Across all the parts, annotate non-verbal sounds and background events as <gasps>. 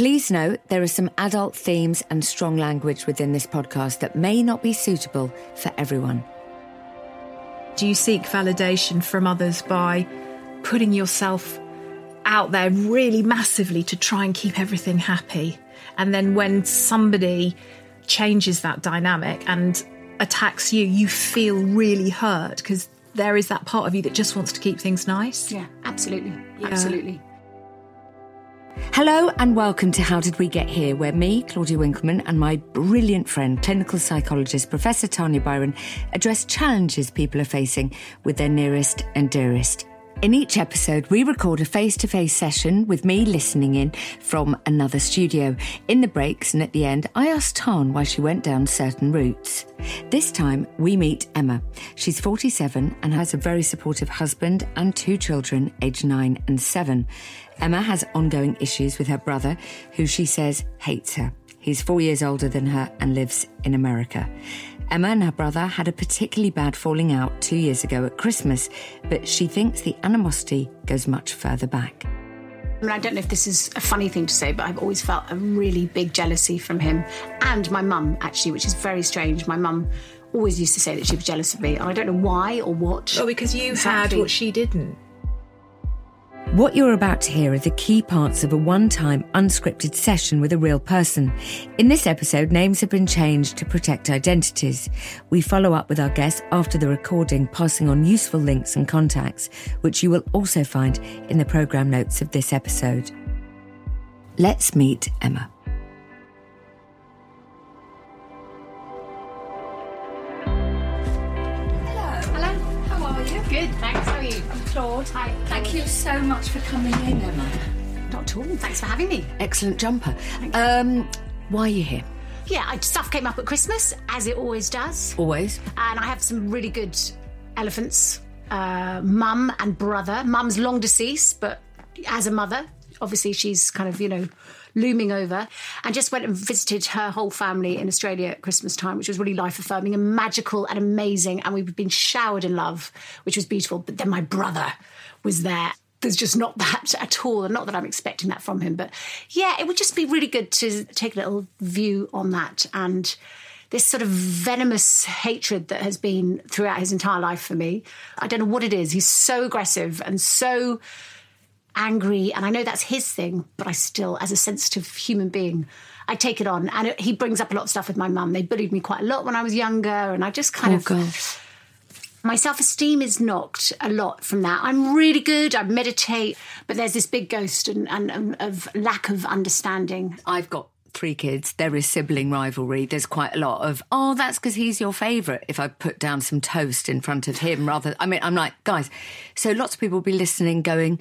Please note there are some adult themes and strong language within this podcast that may not be suitable for everyone. Do you seek validation from others by putting yourself out there really massively to try and keep everything happy? And then when somebody changes that dynamic and attacks you, you feel really hurt because there is that part of you that just wants to keep things nice. Yeah, absolutely. Absolutely. Hello and welcome to How Did We Get Here, where me, Claudia Winkleman, and my brilliant friend, clinical psychologist Professor Tanya Byron, address challenges people are facing with their nearest and dearest. In each episode, we record a face to face session with me listening in from another studio. In the breaks and at the end, I asked Tan why she went down certain routes. This time, we meet Emma. She's 47 and has a very supportive husband and two children, aged 9 and 7. Emma has ongoing issues with her brother, who she says hates her. He's four years older than her and lives in America. Emma and her brother had a particularly bad falling out two years ago at Christmas, but she thinks the animosity goes much further back. I mean, I don't know if this is a funny thing to say, but I've always felt a really big jealousy from him and my mum, actually, which is very strange. My mum always used to say that she was jealous of me, and I don't know why or what. Well, because you Exactly. had what she didn't. What you're about to hear are the key parts of a one time unscripted session with a real person. In this episode, names have been changed to protect identities. We follow up with our guests after the recording, passing on useful links and contacts, which you will also find in the programme notes of this episode. Let's meet Emma. Hello, Hello. how are you? Good, thanks. How? Claude. Hi. Thank you so much for coming in, Emma. Not at all. Thanks for having me. Excellent jumper. Um, why are you here? Yeah, I, stuff came up at Christmas, as it always does. Always. and I have some really good elephants. Uh, mum and brother. Mum's long deceased, but as a mother, obviously she's kind of you know looming over. And just went and visited her whole family in Australia at Christmas time, which was really life affirming and magical and amazing. And we've been showered in love, which was beautiful. But then my brother was there. There's just not that at all, and not that I'm expecting that from him, but yeah, it would just be really good to take a little view on that and this sort of venomous hatred that has been throughout his entire life for me. I don't know what it is. He's so aggressive and so angry, and I know that's his thing, but I still, as a sensitive human being, I take it on. And it, he brings up a lot of stuff with my mum. They bullied me quite a lot when I was younger, and I just kind Oh, of. My self esteem is knocked a lot from that. I'm really good, I meditate, but there's this big ghost and, and, and of lack of understanding. I've got three kids. There is sibling rivalry. There's quite a lot of, oh, that's because he's your favourite. If I put down some toast in front of him rather, I mean, I'm like, guys, so lots of people will be listening going,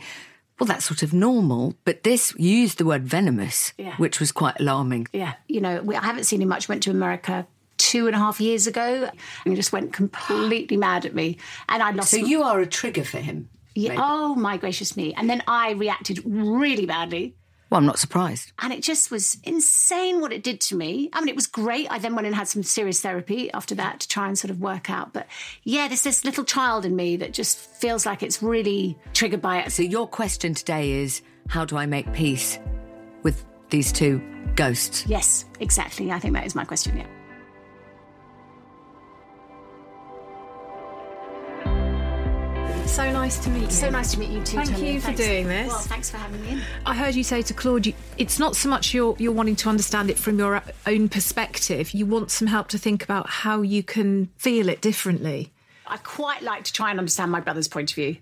well, that's sort of normal. But this used the word venomous, Yeah. which was quite alarming. Yeah, you know, we, I haven't seen him much. Went to America two and a half years ago, and he just went completely <gasps> mad at me, and I lost. So you are a trigger for him. yeah, oh my gracious me! And then I reacted really badly, Well, I'm not surprised. and it just was insane what it did to me. I mean, it was great. I then went and had some serious therapy after that to try and sort of work out. But yeah, there's this little child in me that just feels like it's really triggered by it. So your question today is, how do I make peace with these two ghosts? Yes, exactly. I think that is my question. Yeah. So nice to meet you. So nice to meet you too. Thank Tanya. you for doing this. Well, thanks for having me in. I heard you say to Claude, you, it's not so much you're, you're wanting to understand it from your own perspective. You want some help to think about how you can feel it differently. I quite like to try and understand my brother's point of view.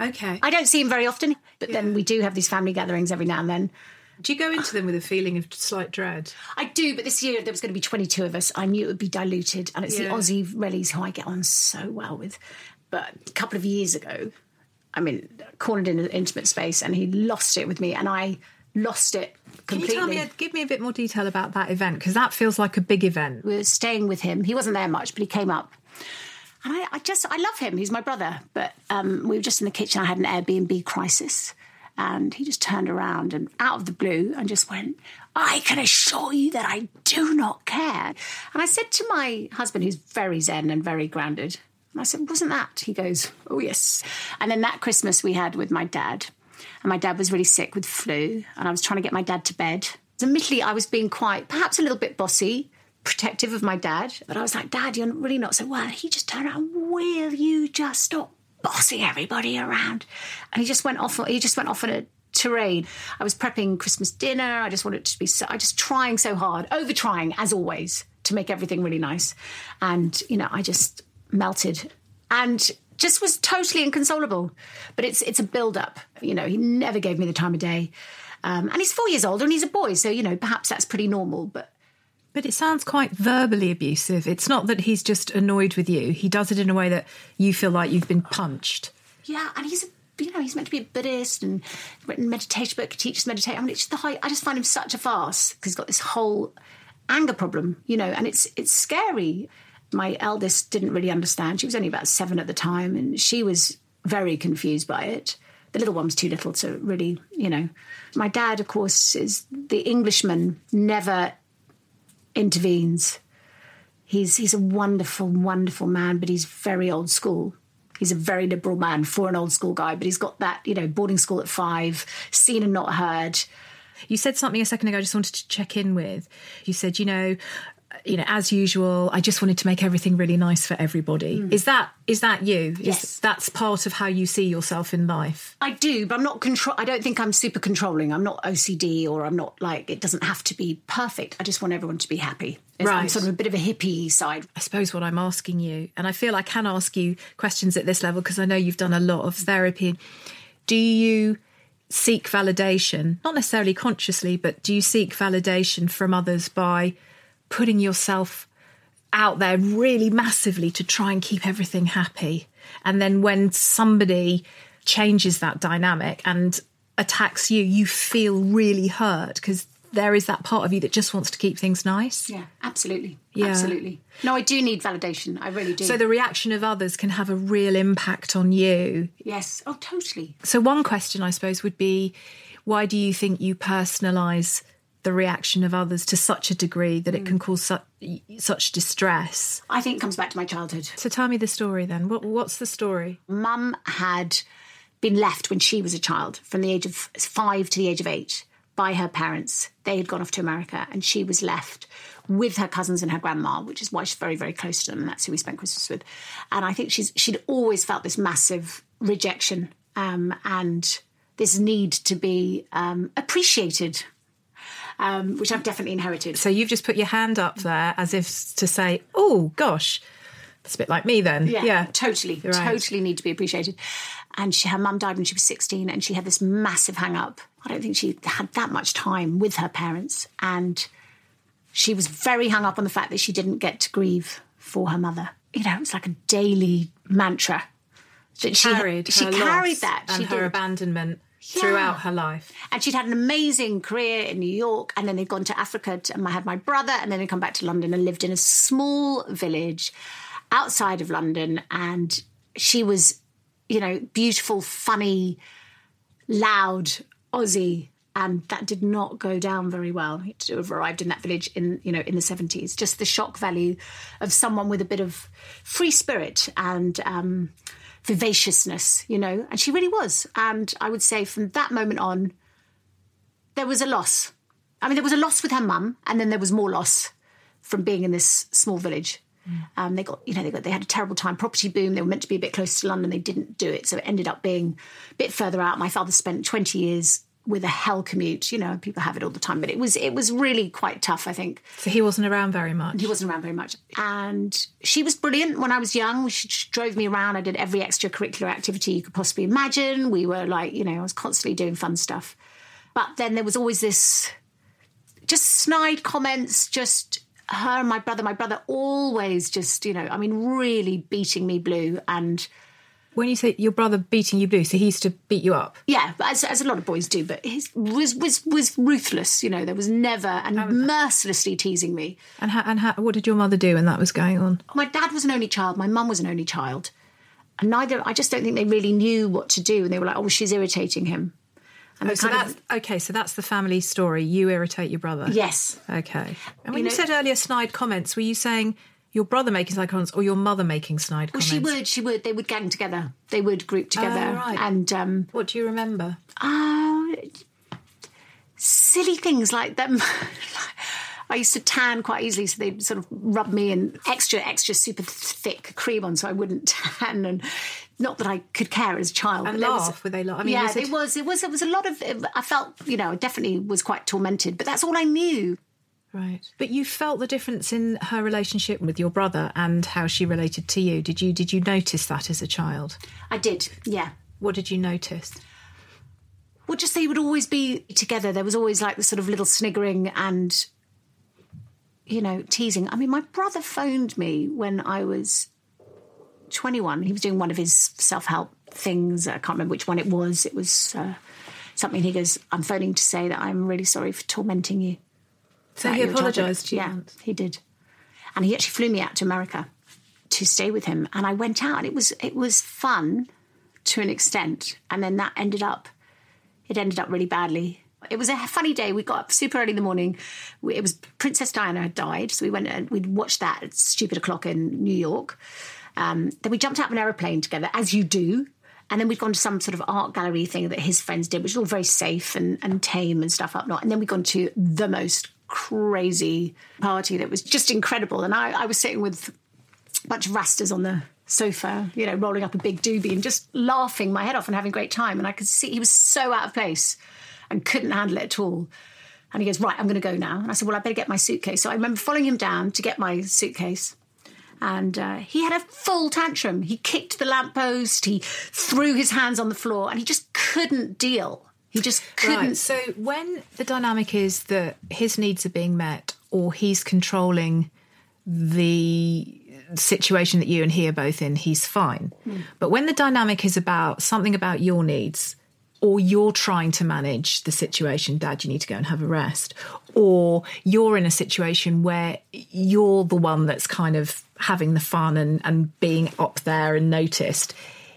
Okay. I don't see him very often, but then we do have these family gatherings every now and then. Do you go into them with a feeling of slight dread? I do, but this year there was going to be 22 of us. I knew it would be diluted, and it's Yeah. the Aussie rallies who I get on so well with. But a couple of years ago, I mean, cornered in an intimate space, and he lost it with me, and I lost it Can you completely. tell me, give me a bit more detail about that event? Because that feels like a big event. we were staying with him. He wasn't there much, but he came up. And I, I just, I love him. He's my brother. But um, we were just in the kitchen. I had an Airbnb crisis. And he just turned around and out of the blue and just went, I can assure you that I do not care. And I said to my husband, who's very zen and very grounded, and I said, Wasn't that? He goes, Oh, yes. And then that Christmas we had with my dad. And my dad was really sick with flu. And I was trying to get my dad to bed. Admittedly, I was being quite, perhaps a little bit bossy, protective of my dad. But I was like, Dad, you're really not so well. He just turned around, Will you just stop bossing everybody around? And he just went off, he just went off on a terrain. I was prepping Christmas dinner. I just wanted to be so, I just trying so hard, over trying as always to make everything really nice. And, you know, I just melted and just was totally inconsolable. But it's it's a build up. You know, he never gave me the time of day. Um, and he's four years older and he's a boy, so you know perhaps that's pretty normal. But But it sounds quite verbally abusive. It's not that he's just annoyed with you. He does it in a way that you feel like you've been punched. yeah, and he's a you know he's meant to be a Buddhist and written meditation book, teaches meditation. I mean, it's just the high, I just find him such a farce because he's got this whole anger problem, you know, and it's it's scary. My eldest didn't really understand. She was only about seven at the time, and she was very confused by it. The little one was too little to really, you know. My dad, of course, is the Englishman, never intervenes. He's he's a wonderful, wonderful man, but he's very old school. He's a very liberal man for an old school guy, but he's got that, you know, boarding school at five, seen and not heard. You said something a second ago I just wanted to check in with. You said, you know, you know, as usual, I just wanted to make everything really nice for everybody. Hmm. Is that is that you? Is Yes. that's part of how you see yourself in life. I do, but I'm not control. I don't think I'm super controlling. I'm not OCD, or I'm not like it doesn't have to be perfect. I just want everyone to be happy. I'm sort of a bit of a hippie side. I suppose what I'm asking you, and I feel I can ask you questions at this level because I know you've done a lot of therapy. Do you seek validation, not necessarily consciously, but do you seek validation from others by putting yourself out there really massively to try and keep everything happy? And then when somebody changes that dynamic and attacks you, you feel really hurt because there is that part of you that just wants to keep things nice. Yeah, absolutely, Yeah. absolutely. No, I do need validation. I really do. So the reaction of others can have a real impact on you. yes, oh, totally. So one question I suppose would be why do you think you personalize the reaction of others to such a degree that it can cause such, such distress? I think it comes back to my childhood. So tell me the story then. What, what's the story? Mum had been left when she was a child, from the age of five to the age of eight, by her parents. They had gone off to America, and she was left with her cousins and her grandma, which is why she's very, very close to them, and that's who we spent Christmas with. And I think she's she'd always felt this massive rejection um, and this need to be um, appreciated, um, which I've definitely inherited. So you've just put your hand up there as if to say, oh gosh, that's a bit like me then. Yeah, yeah. totally, Right. totally need to be appreciated. And she, her mum died when she was 16, and she had this massive hang up. I don't think she had that much time with her parents. And she was very hung up on the fact that she didn't get to grieve for her mother. You know, it's like a daily mantra. That she Carried she her carried that. and she her did. abandonment Yeah. throughout her life. And she'd had an amazing career in New York, and then they'd gone to Africa. To, and I had my brother, and then they'd come back to London and lived in a small village outside of London. And she was, you know, beautiful, funny, loud Aussie. And that did not go down very well to have arrived in that village in, you know, in the seventies. Just the shock value of someone with a bit of free spirit and um, vivaciousness, you know, and she really was. And I would say from that moment on, there was a loss. I mean, there was a loss with her mum, and then there was more loss from being in this small village. Um, they got, you know, they got they had a terrible time. Property boom. They were meant to be a bit closer to London. They didn't do it, so it ended up being a bit further out. My father spent twenty years with a hell commute. You know, people have it all the time, but it was it was really quite tough. I think So he wasn't around very much. he wasn't around very much. And she was brilliant when I was young. She she drove me around. I did every extracurricular activity you could possibly imagine. We were like, you know, I was constantly doing fun stuff. But then there was always this just snide comments, just her and my brother, my brother always just, you know, I mean, really beating me blue and When you say your brother beating you blue, so he used to beat you up. Yeah, as, as a lot of boys do, but he was was was ruthless. You know, there was never and mercilessly teasing me. And how, and how, what did your mother do when that was going on? My dad was an only child. My mum was an only child, and neither. I just don't think they really knew what to do. And they were like, "Oh, she's irritating him." And Oh, so that's of- okay. So that's the family story. You irritate your brother. yes. Okay. And when You you, said earlier snide comments, were you saying your brother making snide comments or your mother making snide comments? Well, she would. She would. They would gang together. They would group together. Oh, right. And um, What do you remember? Oh, silly things like them. <laughs> I used to tan quite easily, so they'd sort of rub me in extra, extra super thick cream on so I wouldn't <laughs> tan. And not that I could care as a child. And there was- laugh? Were they laugh? I mean, yeah, was it- it was. It was. It was a lot of. I felt, you know, I definitely was quite tormented, but that's all I knew. Right. But you felt the difference in her relationship with your brother and how she related to you. Did you did you notice that as a child? I did. Yeah. What did you notice? Well, just they would always be together. There was always like the sort of little sniggering and, you know, teasing. I mean, my brother phoned me when I was 21. He was doing one of his self help things. I can't remember which one it was. It was uh, something. He goes, I'm phoning to say that I'm really sorry for tormenting you. So he apologised to you. Yeah, once. he did. And he actually flew me out to America to stay with him. And I went out and it was it was fun to an extent. And then that ended up it ended up really badly. It was a funny day. We got up super early in the morning. We- It was Princess Diana had died, so we went and we'd watched that at stupid o'clock in New York. Um, then we jumped out of an aeroplane together, as you do. And then we'd gone to some sort of art gallery thing that his friends did, which was all very safe and, and tame and stuff up not. And then we'd gone to the most crazy party that was just incredible. And I, I was sitting with a bunch of rastas on the sofa, you know, rolling up a big doobie and just laughing my head off and having a great time. And I could see he was so out of place and couldn't handle it at all. And he goes, Right, I'm going to go now. And I said, Well, I better get my suitcase. So I remember following him down to get my suitcase. And uh, he had a full tantrum. He kicked the lamppost, he threw his hands on the floor, and he just couldn't deal. He just couldn't. Right. So when the dynamic is that his needs are being met or he's controlling the situation that you and he are both in, he's fine. Hmm. But when the dynamic is about something about your needs, or you're trying to manage the situation, Dad, you need to go and have a rest, or you're in a situation where you're the one that's kind of having the fun and, and being up there and noticed,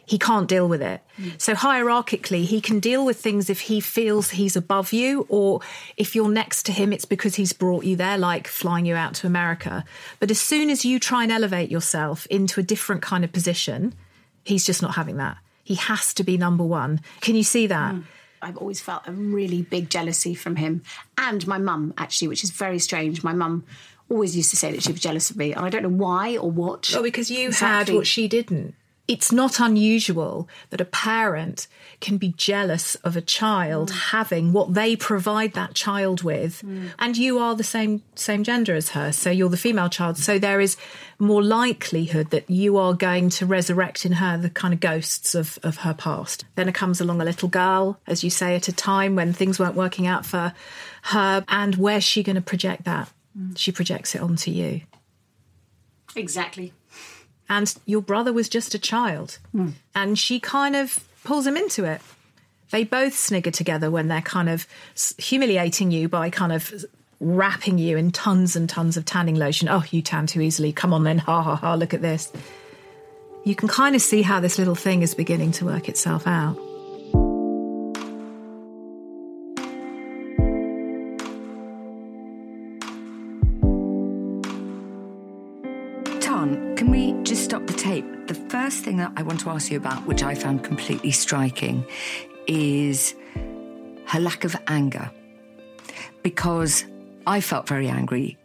he can't deal with it. Mm. So hierarchically, he can deal with things if he feels he's above you, or if you're next to him, it's because he's brought you there, like flying you out to America. But as soon as you try and elevate yourself into a different kind of position, he's just not having that. He has to be number one. Can you see that? Mm. I've always felt a really big jealousy from him and my mum, actually, which is very strange. My mum always used to say that she was jealous of me, and I don't know why or what. Well, because you exactly. had what she didn't. It's not unusual that a parent can be jealous of a child mm. having what they provide that child with, mm. and you are the same same gender as her, so you're the female child. So there is more likelihood that you are going to resurrect in her the kind of ghosts of, of her past. Then it comes along a little girl, as you say, at a time when things weren't working out for her, and where's she going to project that? Mm. She projects it onto you Exactly. And your brother was just a child. Hmm. And she kind of pulls him into it. They both snigger together when they're kind of humiliating you by kind of wrapping you in tons and tons of tanning lotion. Oh, you tan too easily. Come on then. Ha ha ha. Look at this. You can kind of see how this little thing is beginning to work itself out. That I want to ask you about, which I found completely striking, is her lack of anger. Because I felt very angry.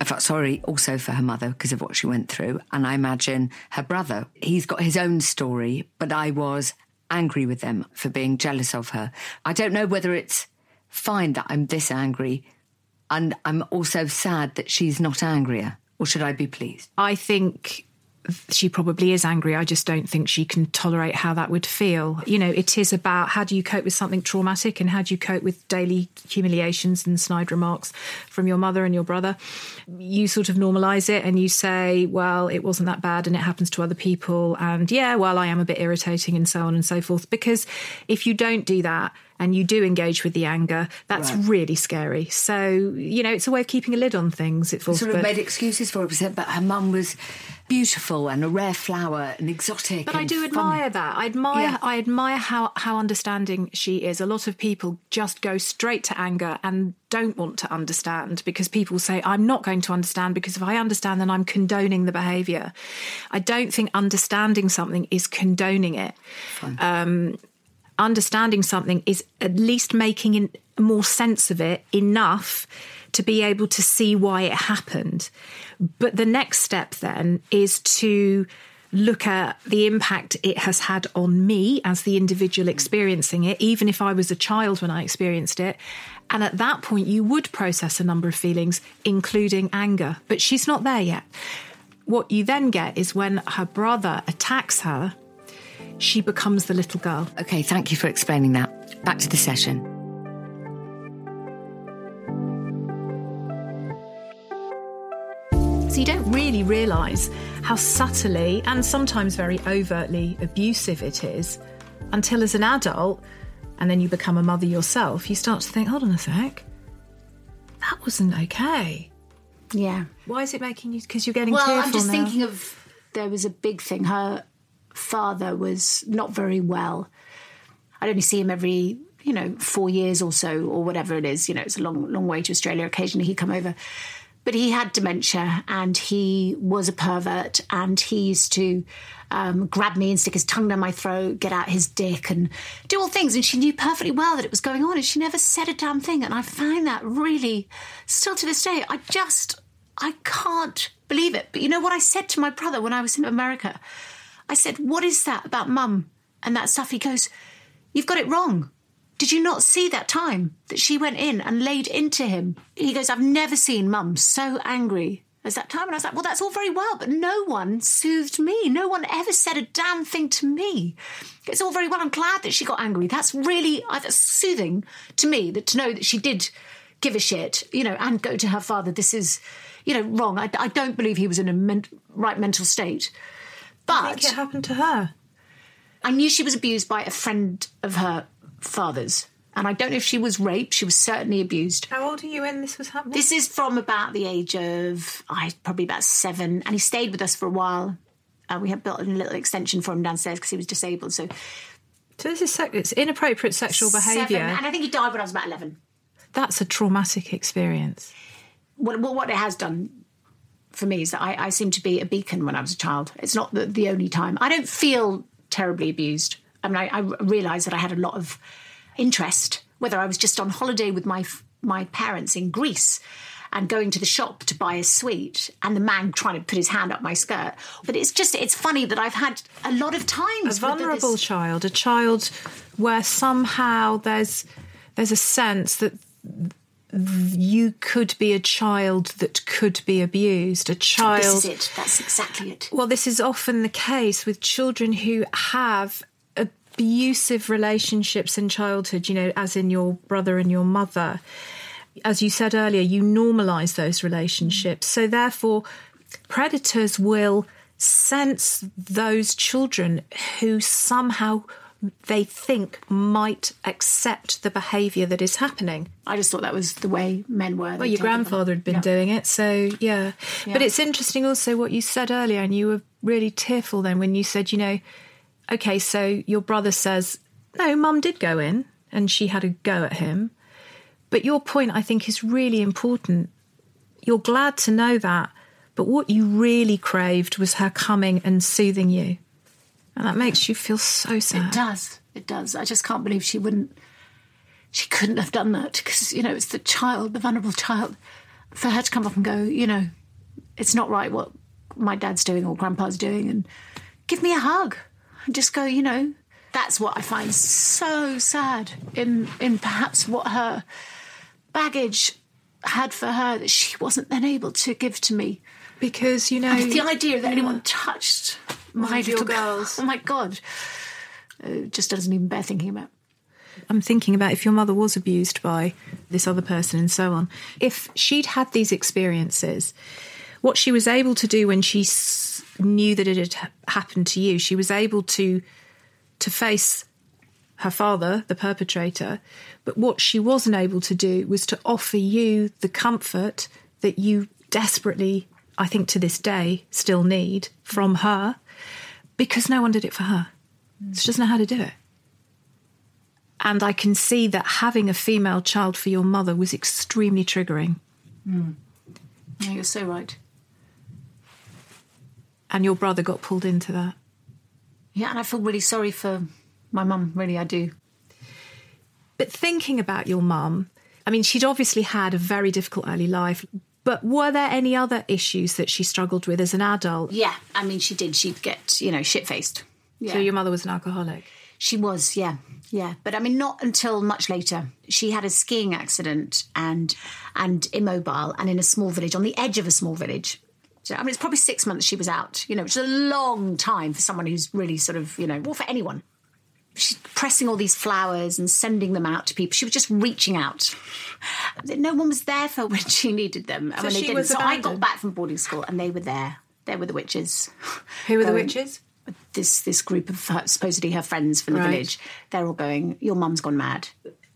I felt sorry also for her mother because of what she went through. And I imagine her brother, he's got his own story, but I was angry with them for being jealous of her. I don't know whether it's fine that I'm this angry and I'm also sad that she's not angrier. Or should I be pleased? I think she probably is angry. I just don't think she can tolerate how that would feel. You know, it is about how do you cope with something traumatic and how do you cope with daily humiliations and snide remarks from your mother and your brother. You sort of normalize it and you say, well, it wasn't that bad and it happens to other people. And yeah, well, I am a bit irritating and so on and so forth. Because if you don't do that, and you do engage with the anger, that's right. really scary. So, you know, it's a way of keeping a lid on things. It's sort of made excuses for it, but her mum was beautiful and a rare flower and exotic. But and I do admire that. I admire yeah. I admire how how understanding she is. A lot of people just go straight to anger and don't want to understand because people say I'm not going to understand because if I understand then I'm condoning the behavior. I don't think understanding something is condoning it. Um, understanding something is at least making more sense of it enough to be able to see why it happened. But the next step then is to look at the impact it has had on me as the individual experiencing it, even if I was a child when I experienced it. And at that point, you would process a number of feelings, including anger. But she's not there yet. What you then get is when her brother attacks her, she becomes the little girl. Okay, thank you for explaining that. Back to the session. So you don't really realise how subtly and sometimes very overtly abusive it is until as an adult, and then you become a mother yourself, you start to think, hold on a sec, that wasn't okay. Yeah. Why is it making you? Because you're getting well, tearful I'm just now. thinking of there was a big thing. Her father was not very well. I'd only see him every you know four years or so or whatever it is. You know, it's a long long way to Australia. Occasionally he'd come over, but he had dementia and he was a pervert and he used to um, grab me and stick his tongue down my throat, get out his dick and do all things. And she knew perfectly well that it was going on and she never said a damn thing. And I find that really, still to this day, I just, I can't believe it. But you know what I said to my brother when I was in America? I said, What is that about mum and that stuff? He goes, You've got it wrong. Did you not see that time that she went in and laid into him? He goes, I've never seen mum so angry as that time. And I was like, well, that's all very well, but no one soothed me. No one ever said a damn thing to me. It's all very well. I'm glad that she got angry. That's really that's soothing to me that to know that she did give a shit, you know, and go to her father. This is, you know, wrong. I, I don't believe he was in a men- right mental state. But I think it happened to her. I knew she was abused by a friend of her father's. And I don't know if she was raped. She was certainly abused. How old are you when this was happening? This is from about the age of, I probably about seven. And he stayed with us for a while. Uh, we had built a little extension for him downstairs because he was disabled. So, so this is it's inappropriate sexual behaviour. And I think he died when I was about 11. That's a traumatic experience. What, what it has done for me is that I, I seem to be a beacon when I was a child. It's not the, the only time. I don't feel terribly abused. I mean, I, I realised that I had a lot of interest, whether I was just on holiday with my my parents in Greece and going to the shop to buy a sweet and the man trying to put his hand up my skirt. But it's just, it's funny that I've had a lot of times. A vulnerable this... child, a child where somehow there's there's a sense that you could be a child that could be abused. A child. This is it. That's exactly it. Well, this is often the case with children who have abusive relationships in childhood, you know, as in your brother and your mother. As you said earlier, you normalize those relationships. So, therefore, predators will sense those children who somehow they think might accept the behaviour that is happening. I just thought that was the way men were. Well, your grandfather had been yeah. doing it, so yeah. yeah. But it's interesting also what you said earlier, and you were really tearful then when you said, you know, okay, so your brother says, no, mum did go in and she had a go at him. But your point, I think, is really important. You're glad to know that, but what you really craved was her coming and soothing you. And that makes you feel so sad. It does. It does. I just can't believe she wouldn't, she couldn't have done that because, you know, it's the child, the vulnerable child. For her to come up and go, you know, it's not right what my dad's doing or grandpa's doing and give me a hug and just go, you know, that's what I find so sad in in perhaps what her baggage had for her that she wasn't then able to give to me Because, you know. the idea that anyone touched my little girls. Oh my God. Uh, just doesn't even bear thinking about. I'm thinking about if your mother was abused by this other person and so on. If she'd had these experiences, what she was able to do when she s- knew that it had happened to you, she was able to to face her father, the perpetrator. But what she wasn't able to do was to offer you the comfort that you desperately, I think to this day, still need from her, because no one did it for her. She doesn't know how to do it. And I can see that having a female child for your mother was extremely triggering. Hmm. No, you're so right. And your brother got pulled into that. Yeah, and I feel really sorry for my mum. Really, I do. But thinking about your mum, I mean, she'd obviously had a very difficult early life, but were there any other issues that she struggled with as an adult? Yeah, I mean, she did. She'd get, you know, shit faced. Yeah. So your mother was an alcoholic. She was, yeah, yeah. But I mean, not until much later. She had a skiing accident and and immobile and in a small village on the edge of a small village. So, I mean, it's probably six months she was out. You know, which is a long time for someone who's really sort of, you know, well, for anyone. She's pressing all these flowers and sending them out to people. She was just reaching out. No one was there for <laughs> when she needed them, and when they didn't. was So I got back from boarding school, and they were there. They were the witches. Who were the witches? this this group of her, supposedly her friends from the Right. village. They're all going, "Your mum's gone mad."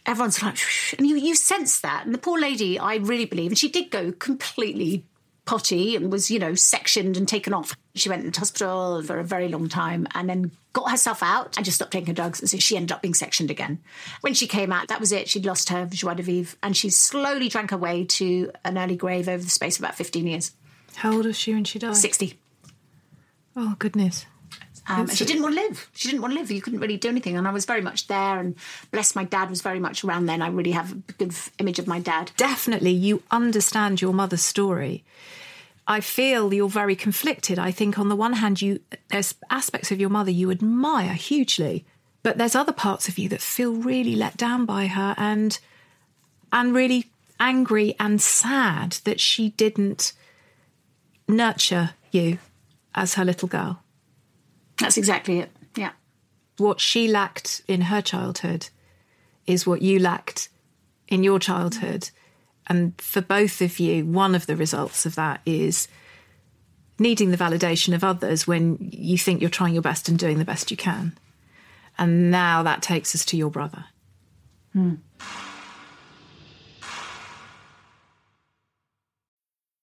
Everyone's like, and you you sense that. And the poor lady, I really believe, and she did go completely potty and was you know sectioned and taken off. She went into hospital for a very long time, and then got herself out and just stopped taking her drugs. And so she ended up being sectioned again. When she came out, that was it. She'd lost her joie de vivre, and she slowly drank her way to an early grave over the space of about fifteen years, How old was she when she died? sixty. Oh, goodness. Um, and she didn't want to live. She didn't want to live. You couldn't really do anything. And I was very much there. And bless my dad was very much around then. I really have a good image of my dad. definitely you understand your mother's story. I feel you're very conflicted. I think on the one hand, you there's aspects of your mother you admire hugely, but there's other parts of you that feel really let down by her and and really angry and sad that she didn't nurture you as her little girl. That's exactly it. Yeah. What she lacked in her childhood is what you lacked in your childhood. And for both of you, one of the results of that is needing the validation of others when you think you're trying your best and doing the best you can. And now that takes us to your brother. Hmm.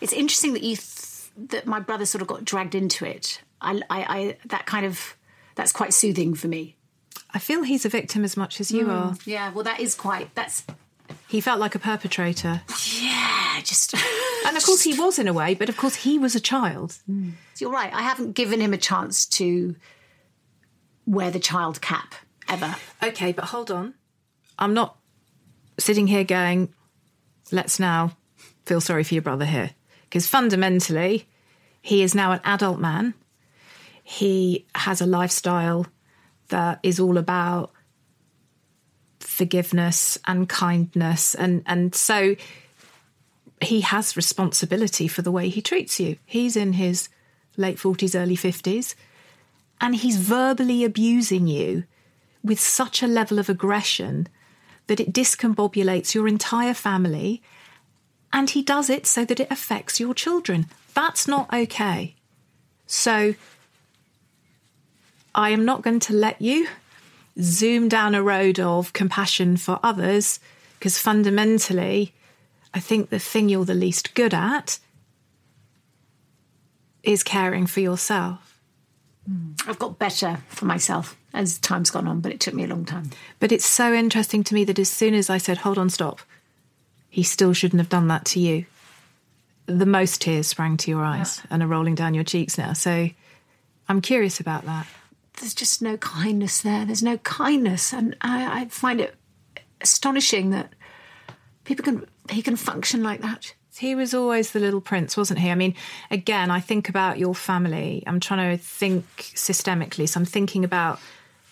It's interesting that you th- that my brother sort of got dragged into it. I, I, I that kind of that's quite soothing for me. I feel he's a victim as much as you mm, are. Yeah. Well, that is quite. That's He felt like a perpetrator. yeah. Just <laughs> And of course he was in a way, but of course he was a child. Mm. you're right. I haven't given him a chance to wear the child cap ever. Okay, but hold on. I'm not sitting here going, let's now feel sorry for your brother here. Because fundamentally, he is now an adult man. He has a lifestyle that is all about forgiveness and kindness. And, and so he has responsibility for the way he treats you. He's in his late 40s, early 50s, and he's verbally abusing you with such a level of aggression that it discombobulates your entire family. And he does it so that it affects your children. That's not okay. So I am not going to let you zoom down a road of compassion for others because fundamentally, I think the thing you're the least good at is caring for yourself. Mm. I've got better for myself as time's gone on, but it took me a long time. But it's so interesting to me that as soon as I said, hold on, stop, he still shouldn't have done that to you. the most tears sprang to your eyes and are rolling down your cheeks now. So I'm curious about that. There's just no kindness there. There's no kindness, and I, I find it astonishing that people can he can function like that. He was always the little prince, wasn't he? I mean, again, I think about your family. I'm trying to think systemically. So I'm thinking about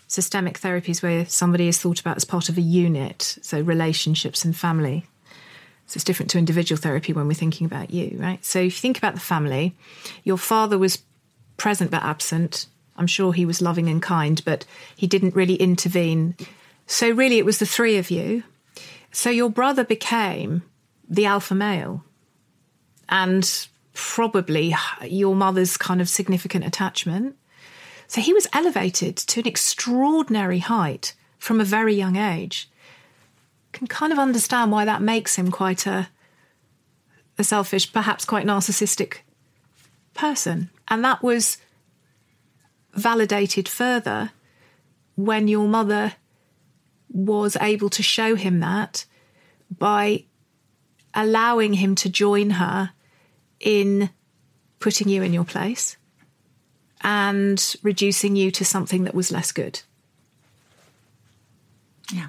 systemic therapies where somebody is thought about as part of a unit, so relationships and family. So it's different to individual therapy when we're thinking about you, right? So if you think about the family, your father was present but absent. I'm sure he was loving and kind, but he didn't really intervene. So really, it was the three of you. So your brother became the alpha male and probably your mother's kind of significant attachment. So he was elevated to an extraordinary height from a very young age. Can kind of understand why that makes him quite a, a selfish, perhaps quite narcissistic person. And that was validated further when your mother was able to show him that by allowing him to join her in putting you in your place and reducing you to something that was less good. Yeah.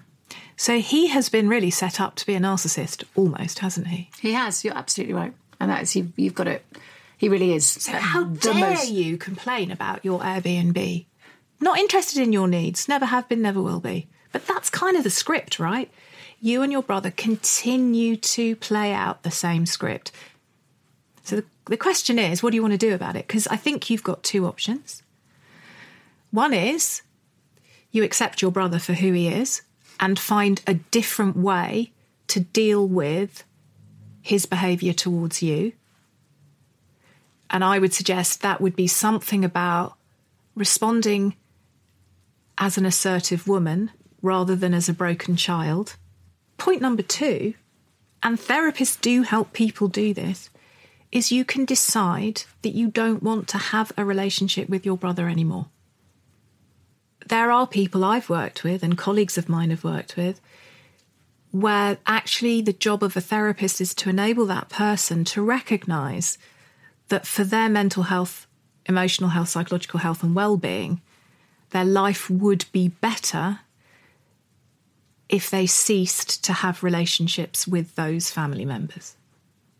So he has been really set up to be a narcissist, almost, hasn't he? He has. You're absolutely right, and that's you, you've got it. He really is. So how dare you complain about your Airbnb? Not interested in your needs, never have been, never will be. But that's kind of the script, right? You and your brother continue to play out the same script. So the, the question is, what do you want to do about it? Because I think you've got two options. One is you accept your brother for who he is and find a different way to deal with his behaviour towards you. And I would suggest that would be something about responding as an assertive woman rather than as a broken child. Point number two, and therapists do help people do this, is you can decide that you don't want to have a relationship with your brother anymore. There are people I've worked with and colleagues of mine have worked with where actually the job of a therapist is to enable that person to recognize that for their mental health, emotional health, psychological health, and well being, their life would be better if they ceased to have relationships with those family members.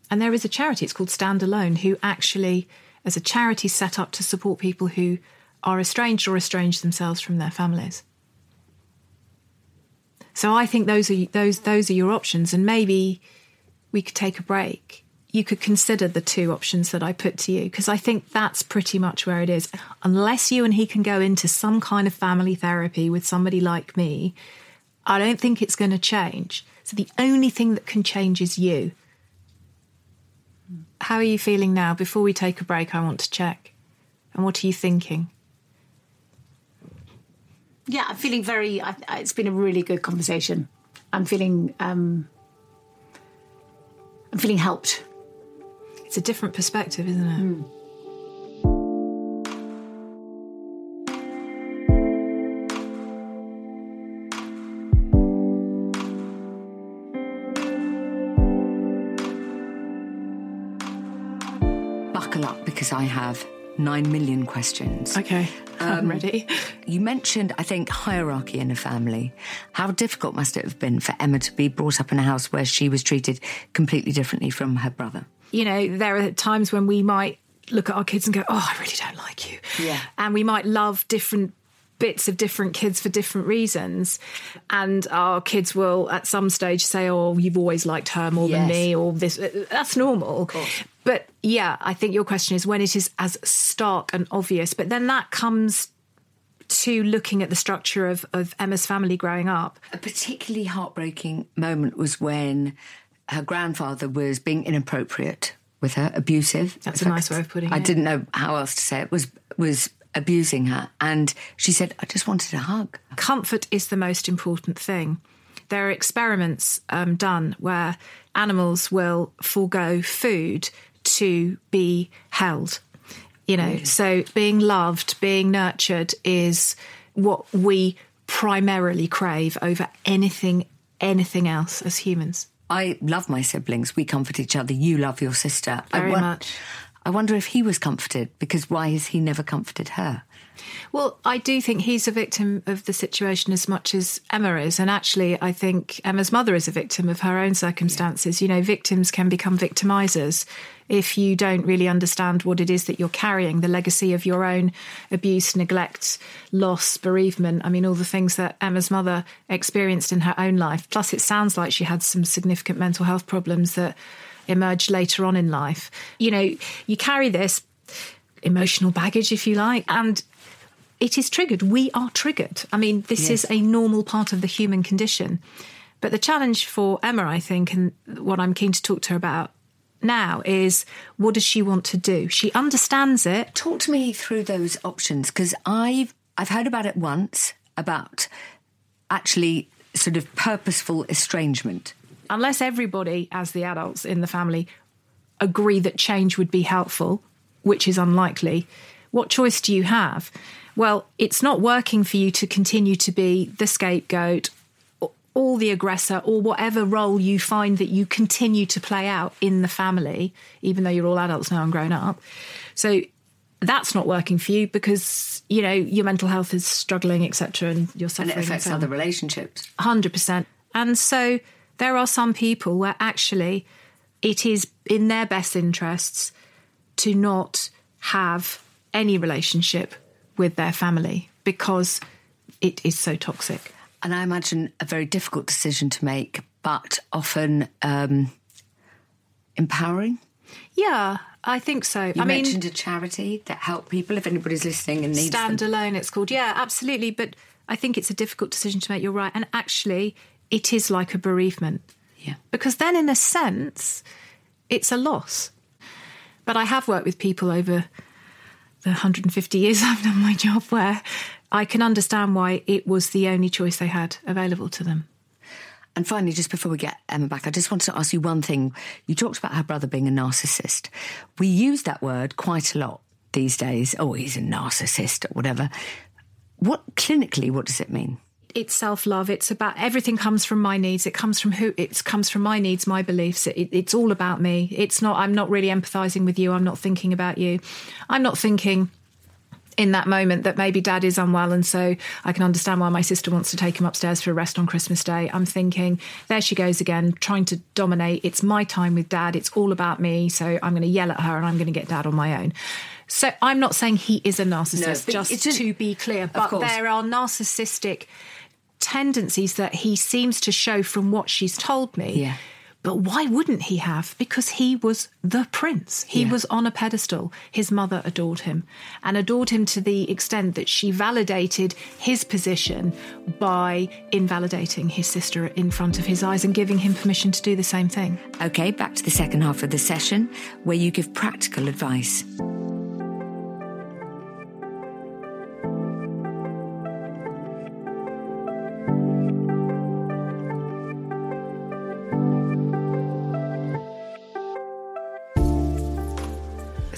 And there is a charity, it's called Stand Alone, who actually, as a charity, set up to support people who are estranged or estranged themselves from their families. So I think those are those those are your options, and maybe we could take a break. You could consider the two options that I put to you because I think that's pretty much where it is. Unless you and he can go into some kind of family therapy with somebody like me, I don't think it's going to change. So the only thing that can change is you. How are you feeling now? Before we take a break, I want to check. And what are you thinking? Yeah, I'm feeling very. I, it's been a really good conversation. I'm feeling. Um, I'm feeling helped. It's a different perspective, isn't it? Mm. Buckle up because I have nine million questions. Okay, I'm um, ready. <laughs> You mentioned, I think, hierarchy in a family. How difficult must it have been for Emma to be brought up in a house where she was treated completely differently from her brother? You know, there are times when we might look at our kids and go, Oh, I really don't like you. Yeah. And we might love different bits of different kids for different reasons. And our kids will at some stage say, Oh, you've always liked her more yes. than me, or this. That's normal. But yeah, I think your question is when it is as stark and obvious. But then that comes to looking at the structure of, of Emma's family growing up. A particularly heartbreaking moment was when her grandfather was being inappropriate with her, abusive. That's a nice way of putting I it. I didn't know how else to say it. Was was abusing her, and she said, "I just wanted a hug." Comfort is the most important thing. There are experiments um, done where animals will forego food to be held. You know, mm. so being loved, being nurtured is what we primarily crave over anything anything else as humans. I love my siblings. We comfort each other. You love your sister. Very I won- much. I wonder if he was comforted because why has he never comforted her? Well, I do think he's a victim of the situation as much as Emma is. And actually, I think Emma's mother is a victim of her own circumstances. You know, victims can become victimizers if you don't really understand what it is that you're carrying, the legacy of your own abuse, neglect, loss, bereavement. I mean, all the things that Emma's mother experienced in her own life. Plus, it sounds like she had some significant mental health problems that emerged later on in life. You know, you carry this emotional baggage, if you like, and it is triggered. We are triggered. I mean, this is a normal part of the human condition. But the challenge for Emma, I think, and what I'm keen to talk to her about now is what does she want to do? She understands it. Talk to me through those options because I've I've heard about it once about actually sort of purposeful estrangement. Unless everybody, as the adults in the family, agree that change would be helpful, which is unlikely, what choice do you have? Well, it's not working for you to continue to be the scapegoat or the aggressor or whatever role you find that you continue to play out in the family, even though you're all adults now and grown up. So that's not working for you because, you know, your mental health is struggling, etc., and you're And it affects other relationships. 100%. And so there are some people where actually it is in their best interests to not have any relationship with their family because it is so toxic. And I imagine a very difficult decision to make, but often um, empowering. Yeah, I think so. You I mean, mentioned a charity that help people if anybody's listening and needs stand them. alone, it's called. Yeah, absolutely. But I think it's a difficult decision to make. You're right. And actually, it is like a bereavement. Yeah. Because then, in a sense, it's a loss. But I have worked with people over the 150 years <laughs> I've done my job where I can understand why it was the only choice they had available to them. And finally, just before we get Emma back, I just wanted to ask you one thing. You talked about her brother being a narcissist. We use that word quite a lot these days. Oh, he's a narcissist or whatever. What clinically, what does it mean? It's self love. It's about everything comes from my needs. It comes from who it comes from my needs, my beliefs. It, it's all about me. It's not. I'm not really empathizing with you. I'm not thinking about you. I'm not thinking in that moment that maybe dad is unwell and so I can understand why my sister wants to take him upstairs for a rest on Christmas Day. I'm thinking, there she goes again, trying to dominate. It's my time with dad. It's all about me. So I'm going to yell at her and I'm going to get dad on my own. So I'm not saying he is a narcissist, but just, just- to be clear. But there are narcissistic tendencies that he seems to show from what she's told me. Yeah. But why wouldn't he have? Because he was the prince. He Yeah. was on a pedestal. His mother adored him and adored him to the extent that she validated his position by invalidating his sister in front of his eyes and giving him permission to do the same thing. Okay, back to the second half of the session where you give practical advice.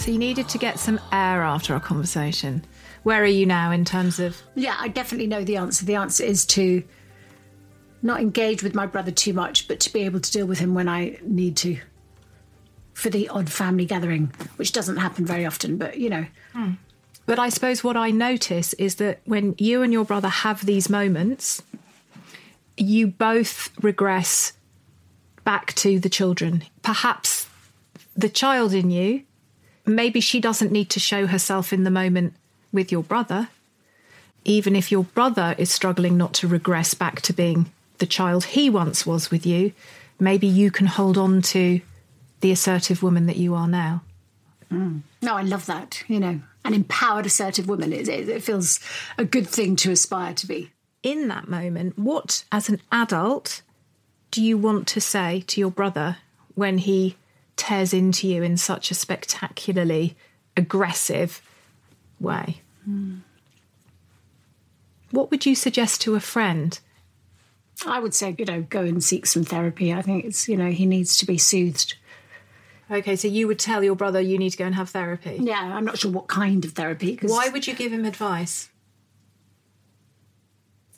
So you needed to get some air after our conversation. Where are you now in terms of Yeah, I definitely know the answer. The answer is to not engage with my brother too much, but to be able to deal with him when I need to. For the odd family gathering, which doesn't happen very often, but you know, hmm. But I suppose what I notice is that when you and your brother have these moments, you both regress back to the children. Perhaps the child in you, maybe she doesn't need to show herself in the moment with your brother. Even if your brother is struggling not to regress back to being the child he once was with you, maybe you can hold on to the assertive woman that you are now. Mm. no, I love that. You know, an empowered, assertive woman. It, it, it feels a good thing to aspire to be. in that moment, what, as an adult, do you want to say to your brother when he tears into you in such a spectacularly aggressive way? What would you suggest to a friend? I would say, you know, go and seek some therapy. I think it's, you know, he needs to be soothed. Okay, so you would tell your brother you need to go and have therapy. Yeah, I'm not sure what kind of therapy. 'cause- Why would you give him advice?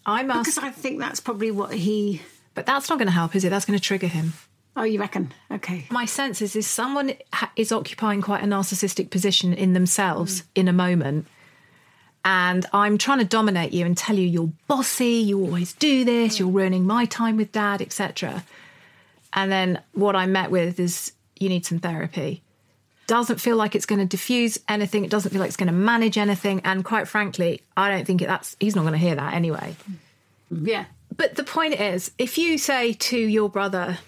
I must. Because I think that's probably what he. but that's not going to help, is it? That's going to trigger him. Oh, you reckon? Okay. My sense is, is someone ha- is occupying quite a narcissistic position in themselves mm. in a moment. And I'm trying to dominate you and tell you you're bossy, you always do this, you're mm. ruining my time with dad, etc. And then what I'm met with is you need some therapy. Doesn't feel like it's going to diffuse anything. It doesn't feel like it's going to manage anything. And quite frankly, I don't think it, that's he's not going to hear that anyway. Mm. Yeah. But the point is, if you say to your brother,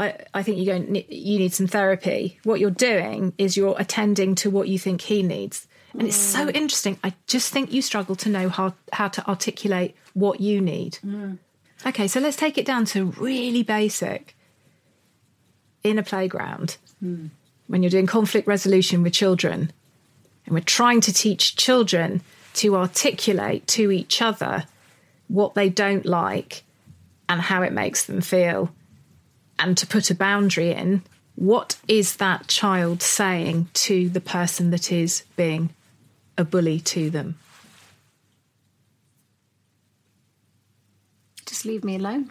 I, I think you going you need some therapy, what you're doing is you're attending to what you think he needs. And it's so mm. interesting. I just think you struggle to know how, how to articulate what you need. Mm. Okay, so let's take it down to really basic. In a playground, mm. when you're doing conflict resolution with children, and we're trying to teach children to articulate to each other what they don't like and how it makes them feel, and to put a boundary in, what is that child saying to the person that is being a bully to them? Just leave me alone.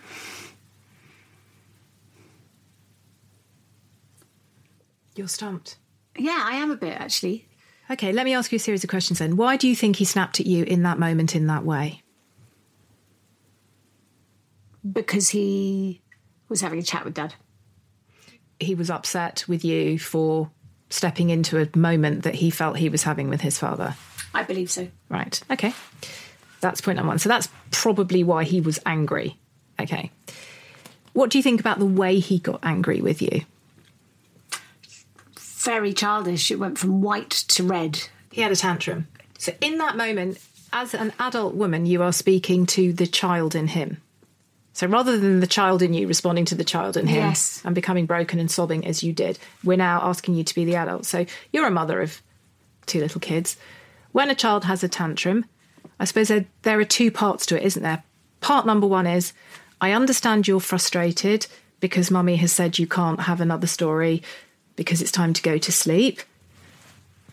You're stumped. Yeah, I am a bit actually. Okay, let me ask you a series of questions then. Why do you think he snapped at you in that moment in that way? Because he was having a chat with dad. He was upset with you for stepping into a moment that he felt he was having with his father. I believe so. Right. Okay. That's point number one. So that's probably why he was angry. Okay. What do you think about the way he got angry with you? Very childish. It went from white to red. He had a tantrum. So in that moment, as an adult woman, you are speaking to the child in him. So rather than the child in you responding to the child in him Yes. and becoming broken and sobbing as you did, we're now asking you to be the adult. So you're a mother of two little kids. When a child has a tantrum, I suppose there, there are two parts to it, isn't there? Part number one is I understand you're frustrated because mummy has said you can't have another story because it's time to go to sleep.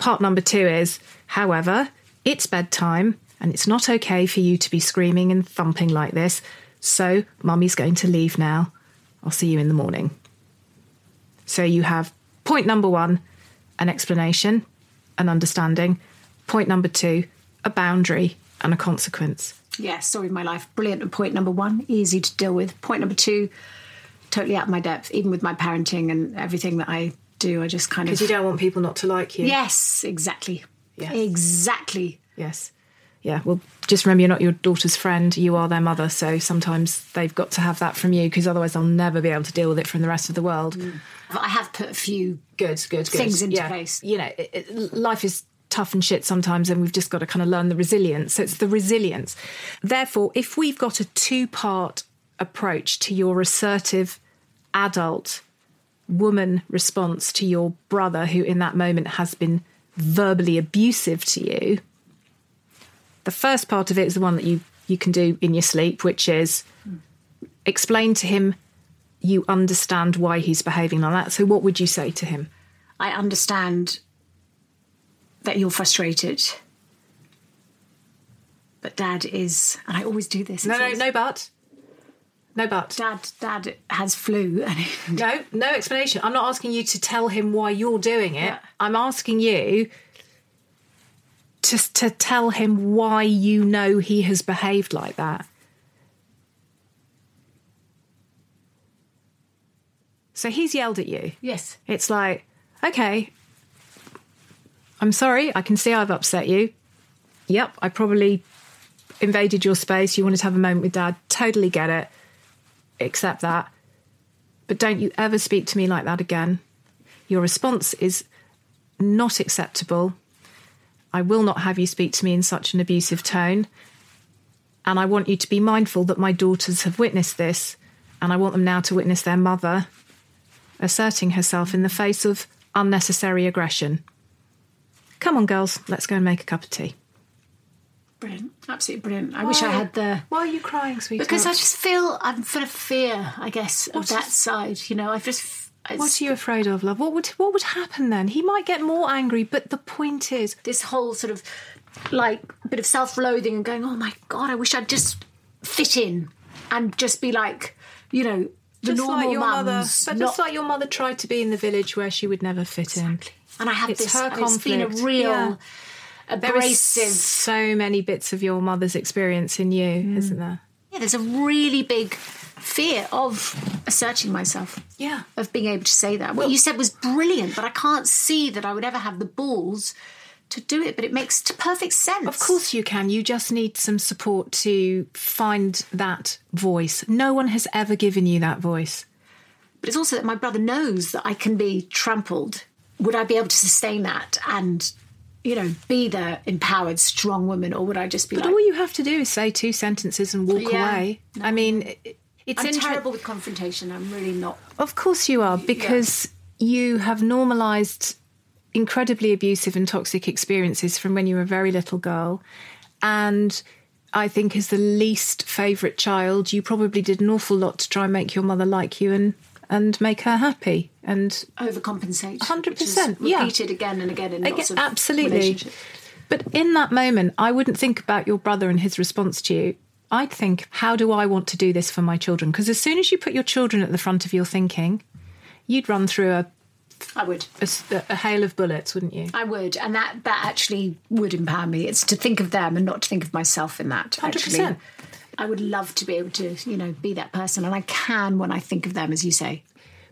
Part number two is, however, it's bedtime and it's not okay for you to be screaming and thumping like this. So, mummy's going to leave now. I'll see you in the morning. So, you have point number one, an explanation, an understanding. Point number two, a boundary and a consequence. Yeah, story of my life. Brilliant at point number one, easy to deal with. Point number two, totally out of my depth, even with my parenting and everything that I do. I just kind of. Because you don't want people not to like you. Yes, exactly. Yes. Exactly. Yes. Yeah. Well, just remember you're not your daughter's friend, you are their mother. So sometimes they've got to have that from you because otherwise they'll never be able to deal with it from the rest of the world. Mm. I have put a few Good, good, good. Things into yeah. place. You know, it, it, life is tough and shit sometimes, and we've just got to kind of learn the resilience. So it's the resilience. Therefore, if we've got a two part approach to your assertive adult woman response to your brother, who in that moment has been verbally abusive to you, the first part of it is the one that you, you can do in your sleep, which is explain to him you understand why he's behaving like that. So, what would you say to him? I understand that you're frustrated. But dad is, and I always do this. No, no, no, but. No, but. Dad, dad has flu, and No, no explanation. I'm not asking you to tell him why you're doing it. Yeah. I'm asking you to, to tell him why you know he has behaved like that. So he's yelled at you. yes, It's like, okay, I'm sorry. I can see I've upset you. Yep, I probably invaded your space. You wanted to have a moment with dad. Totally get it. Accept that. But don't you ever speak to me like that again. Your response is not acceptable. I will not have you speak to me in such an abusive tone. And I want you to be mindful that my daughters have witnessed this, and I want them now to witness their mother asserting herself in the face of unnecessary aggression. Come on, girls, let's go and make a cup of tea. brilliant, absolutely brilliant. I wish I had the Why are you crying, sweetheart? because I just feel I'm full of fear. I guess of What that is- side. You know, I just it's What are you afraid of, love? What would what would happen then? He might get more angry, but the point is, this whole sort of like bit of self-loathing and going, oh my god, I wish I'd just fit in and just be like, you know, the just normal like your mother, mums, but not- just like your mother tried to be in the village where she would never fit in. and I have It's this. her and It's been a real Yeah. There abrasive. is so many bits of your mother's experience in you, Mm. isn't there? yeah, there's a really big fear of asserting myself. Yeah. of being able to say that. What you said was brilliant, but I can't see that I would ever have the balls to do it. But it makes perfect sense. Of course you can. You just need some support to find that voice. No one has ever given you that voice. But it's also that my brother knows that I can be trampled. Would I be able to sustain that and, you know, be the empowered, strong woman, or would I just be But like, all you have to do is say two sentences and walk Yeah. away. I mean, it- it's I'm inter- terrible with confrontation. I'm really not. Of course you are, because you have normalised incredibly abusive and toxic experiences from when you were a very little girl. And I think, as the least favourite child, you probably did an awful lot to try and make your mother like you and, and make her happy. And Overcompensate. 100%, which is yeah. Repeated again and again in Again, lots of absolutely. But in that moment, I wouldn't think about your brother and his response to you. I'd think, how do I want to do this for my children? Because as soon as you put your children at the front of your thinking, you'd run through a, I would. a a hail of bullets, wouldn't you? I would, and that that actually would empower me. It's to think of them and not to think of myself in that. 100%. I would love to be able to, you know, be that person, and I can when I think of them, as you say.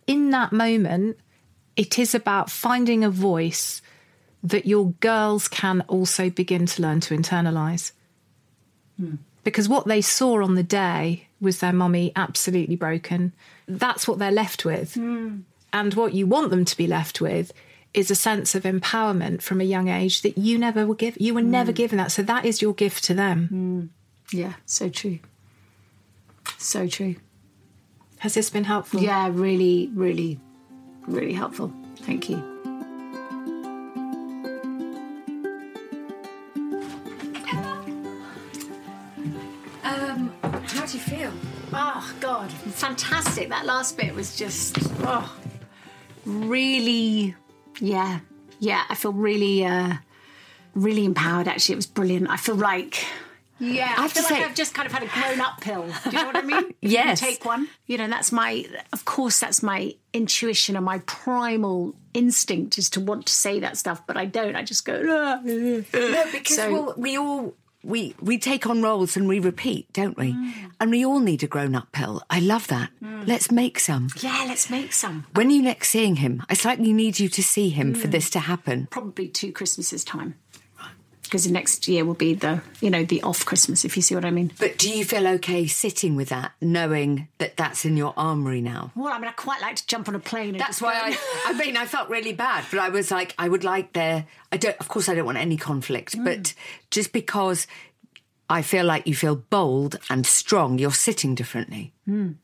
in that moment, it is about finding a voice that your girls can also begin to learn to internalize. Hmm. Because what they saw on the day was their mummy absolutely broken. That's what they're left with. Hmm. And what you want them to be left with is a sense of empowerment from a young age that you never were given. You were never hmm. given that. So that is your gift to them. Hmm. Yeah, so true. So true. Has this been helpful? Yeah, really, really, really helpful. Thank you. Fantastic! That last bit was just oh, really, yeah, yeah. I feel really, uh, really empowered. Actually, it was brilliant. I feel like. Yeah, I, have to feel like say- I've just kind of had a grown-up pill. Do you know what I mean? <laughs> Yes. You take one. You know, that's my. Of course, that's my intuition and my primal instinct is to want to say that stuff, but I don't. I just go. "Ah." No, because So- well, we all we we take on roles and we repeat, don't we? Mm. And we all need a grown-up pill. I love that. Mm. Let's make some. Yeah, let's make some. When are you next seeing him? I slightly need you to see him for mm. this to happen. Probably two Christmases time. Because the next year will be the, you know, the off Christmas, if you see what I mean. But do you feel okay sitting with that, knowing that that's in your armory now? Well, I mean, I quite like to jump on a plane. And That's why I. I mean, I felt really bad, but I was like, I would like there. I don't. Of course, I don't want any conflict, mm. but just because I feel like you feel bold and strong, you're sitting differently.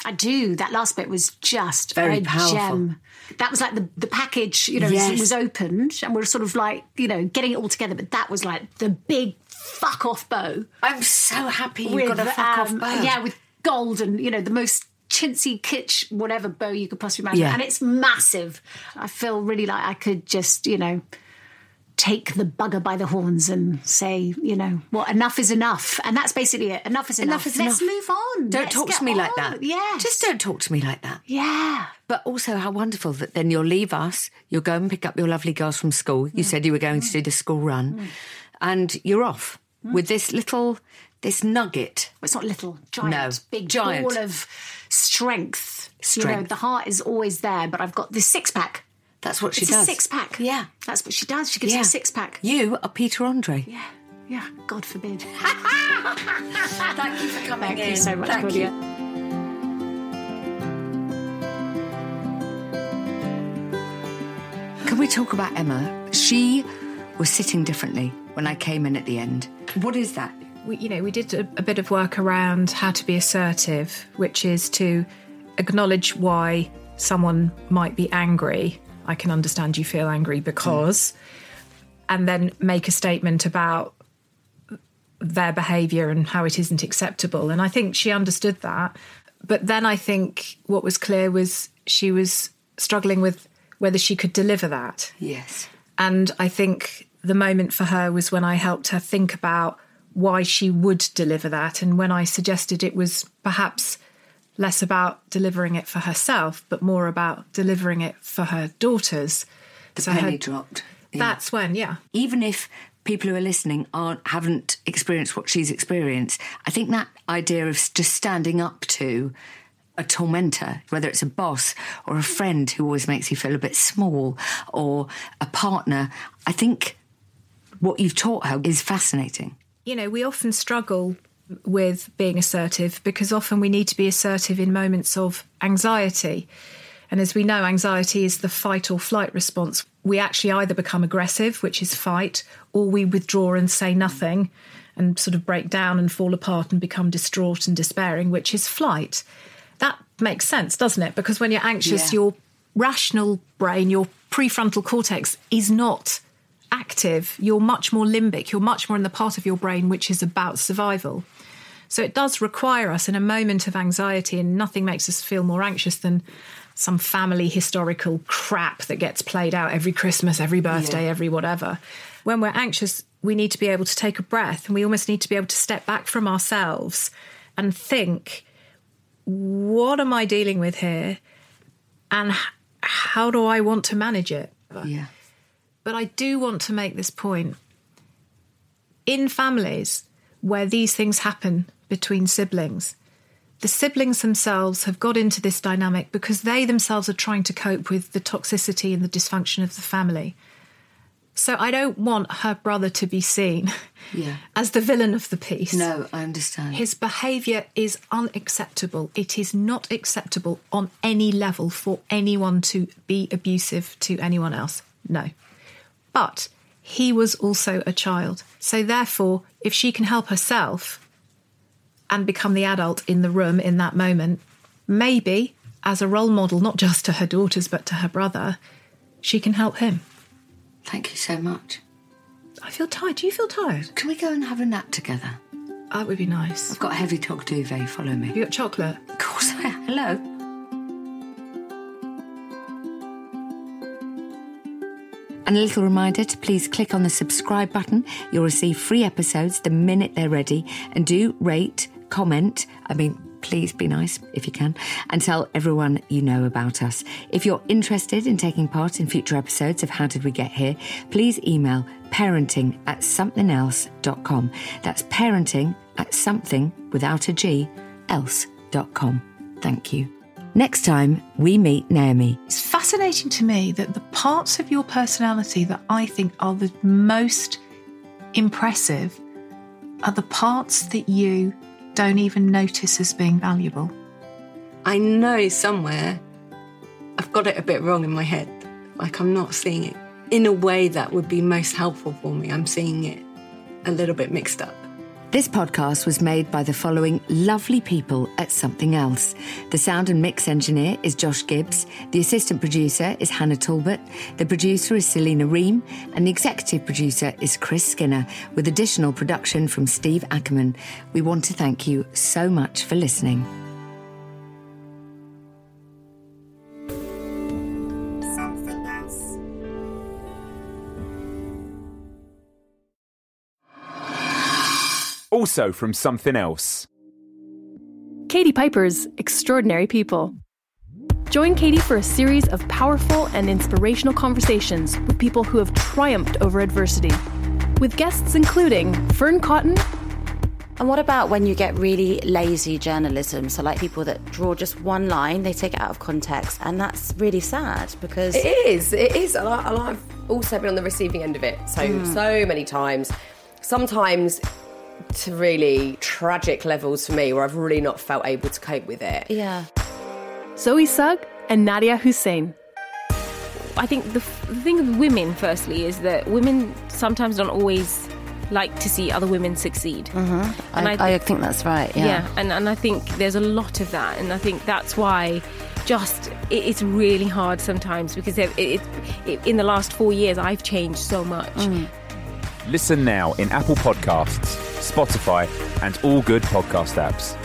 I do. That last bit was just Very a powerful. gem. That was like the the package, you know, Yes. was opened, and we're sort of like, you know, getting it all together. But that was like the big fuck off bow. I'm so happy you with, got a fuck off um, bow. Yeah, with gold and you know the most chintzy kitsch whatever bow you could possibly imagine, Yeah. and it's massive. I feel really like I could just you know take the bugger by the horns and say, you know, well, enough is enough, and that's basically it. Enough is enough. Enough is Let's enough. move on. Don't Let's talk to me like that. Yeah, Just don't talk to me like that. Yeah. But also, how wonderful that then you'll leave us, you'll go and pick up your lovely girls from school. You said you were going to do the school run, and you're off mm. with this little, this nugget. It's not little, giant, No, big giant. ball of strength. You know, Strength. the heart is always there, but I've got this six pack. That's what she It's does. a six pack. Yeah. That's what she does. She gives you Yeah. a six pack. You are Peter Andre. Yeah. Yeah. God forbid. <laughs> Thank you for coming Thank you so much, Claudia. Can we talk about Emma? She was sitting differently when I came in at the end. What is that? we, you know, we did a, a bit of work around how to be assertive, which is to acknowledge why someone might be angry. I can understand you feel angry mm. because, and then make a statement about their behaviour and how it isn't acceptable. And I think she understood that. But then I think what was clear was she was struggling with whether she could deliver that. Yes. And I think the moment for her was when I helped her think about why she would deliver that. And when I suggested it was perhaps less about delivering it for herself, but more about delivering it for her daughters. The So penny her- dropped. Yeah. That's when, yeah. even if people who are listening aren't haven't experienced what she's experienced, I think that idea of just standing up to a tormentor, whether it's a boss or a friend who always makes you feel a bit small or a partner, I think what you've taught her is fascinating. you know, we often struggle with being assertive because often we need to be assertive in moments of anxiety. And as we know, anxiety is the fight or flight response. We actually either become aggressive, which is fight, or we withdraw and say nothing and sort of break down and fall apart and become distraught and despairing, which is flight. That makes sense, doesn't it? Because when you're anxious, Yeah. your rational brain, your prefrontal cortex is not active. You're much more limbic. You're much more in the part of your brain which is about survival. So it does require us in a moment of anxiety, and nothing makes us feel more anxious than some family historical crap that gets played out every Christmas, every birthday, every whatever. When we're anxious, we need to be able to take a breath and we almost need to be able to step back from ourselves and think, what am I dealing with here? And how do I want to manage it? Yeah. But I do want to make this point. In families where these things happen between siblings, the siblings themselves have got into this dynamic because they themselves are trying to cope with the toxicity and the dysfunction of the family. So I don't want her brother to be seen Yeah. <laughs> as the villain of the piece. No, I understand. His behaviour is unacceptable. It is not acceptable on any level for anyone to be abusive to anyone else. No. But he was also a child. So, therefore, if she can help herself and become the adult in the room in that moment, maybe as a role model, not just to her daughters, but to her brother, she can help him. Thank you so much. I feel tired. Do you feel tired? Can we go and have a nap together? That would be nice. I've got a heavy tog duvet. Follow me. Have you got chocolate? Of course I Hello. And a little reminder to please click on the subscribe button. You'll receive free episodes the minute they're ready. And do rate, comment. I mean, please be nice if you can. And tell everyone you know about us. If you're interested in taking part in future episodes of How Did We Get Here, please email parenting at somethingelse.com. That's parenting at something without a G else.com. Thank you. Next time, we meet Naomi. It's fascinating to me that the parts of your personality that I think are the most impressive are the parts that you don't even notice as being valuable. I know somewhere I've got it a bit wrong in my head. Like I'm not seeing it in a way that would be most helpful for me. I'm seeing it a little bit mixed up. This podcast was made by the following lovely people at Something Else. The sound and mix engineer is Josh Gibbs. The assistant producer is Hannah Talbot. The producer is Selena Ream. And the executive producer is Chris Skinner, with additional production from Steve Ackerman. We want to thank you so much for listening. Also from something else. Katie Piper's Extraordinary People. Join Katie for a series of powerful and inspirational conversations with people who have triumphed over adversity. With guests including Fearne Cotton, And what about when you get really lazy journalism? So, like people that draw just one line, they take it out of context, and that's really sad because It is. It is. And, I, and I've also been on the receiving end of it so, Mm. so many times. Sometimes to really tragic levels for me where I've really not felt able to cope with it. Yeah. Zoe Sugg, and Nadiya Hussain. I think the, f- the thing with women, firstly, is that women sometimes don't always like to see other women succeed. Mm-hmm. And I, I- I, think that's right. Yeah. and, and I think there's a lot of that, and I think that's why just it, it's really hard sometimes because it, it, it, in the last four years I've changed so much. Listen now in Apple Podcasts, Spotify, and all good podcast apps.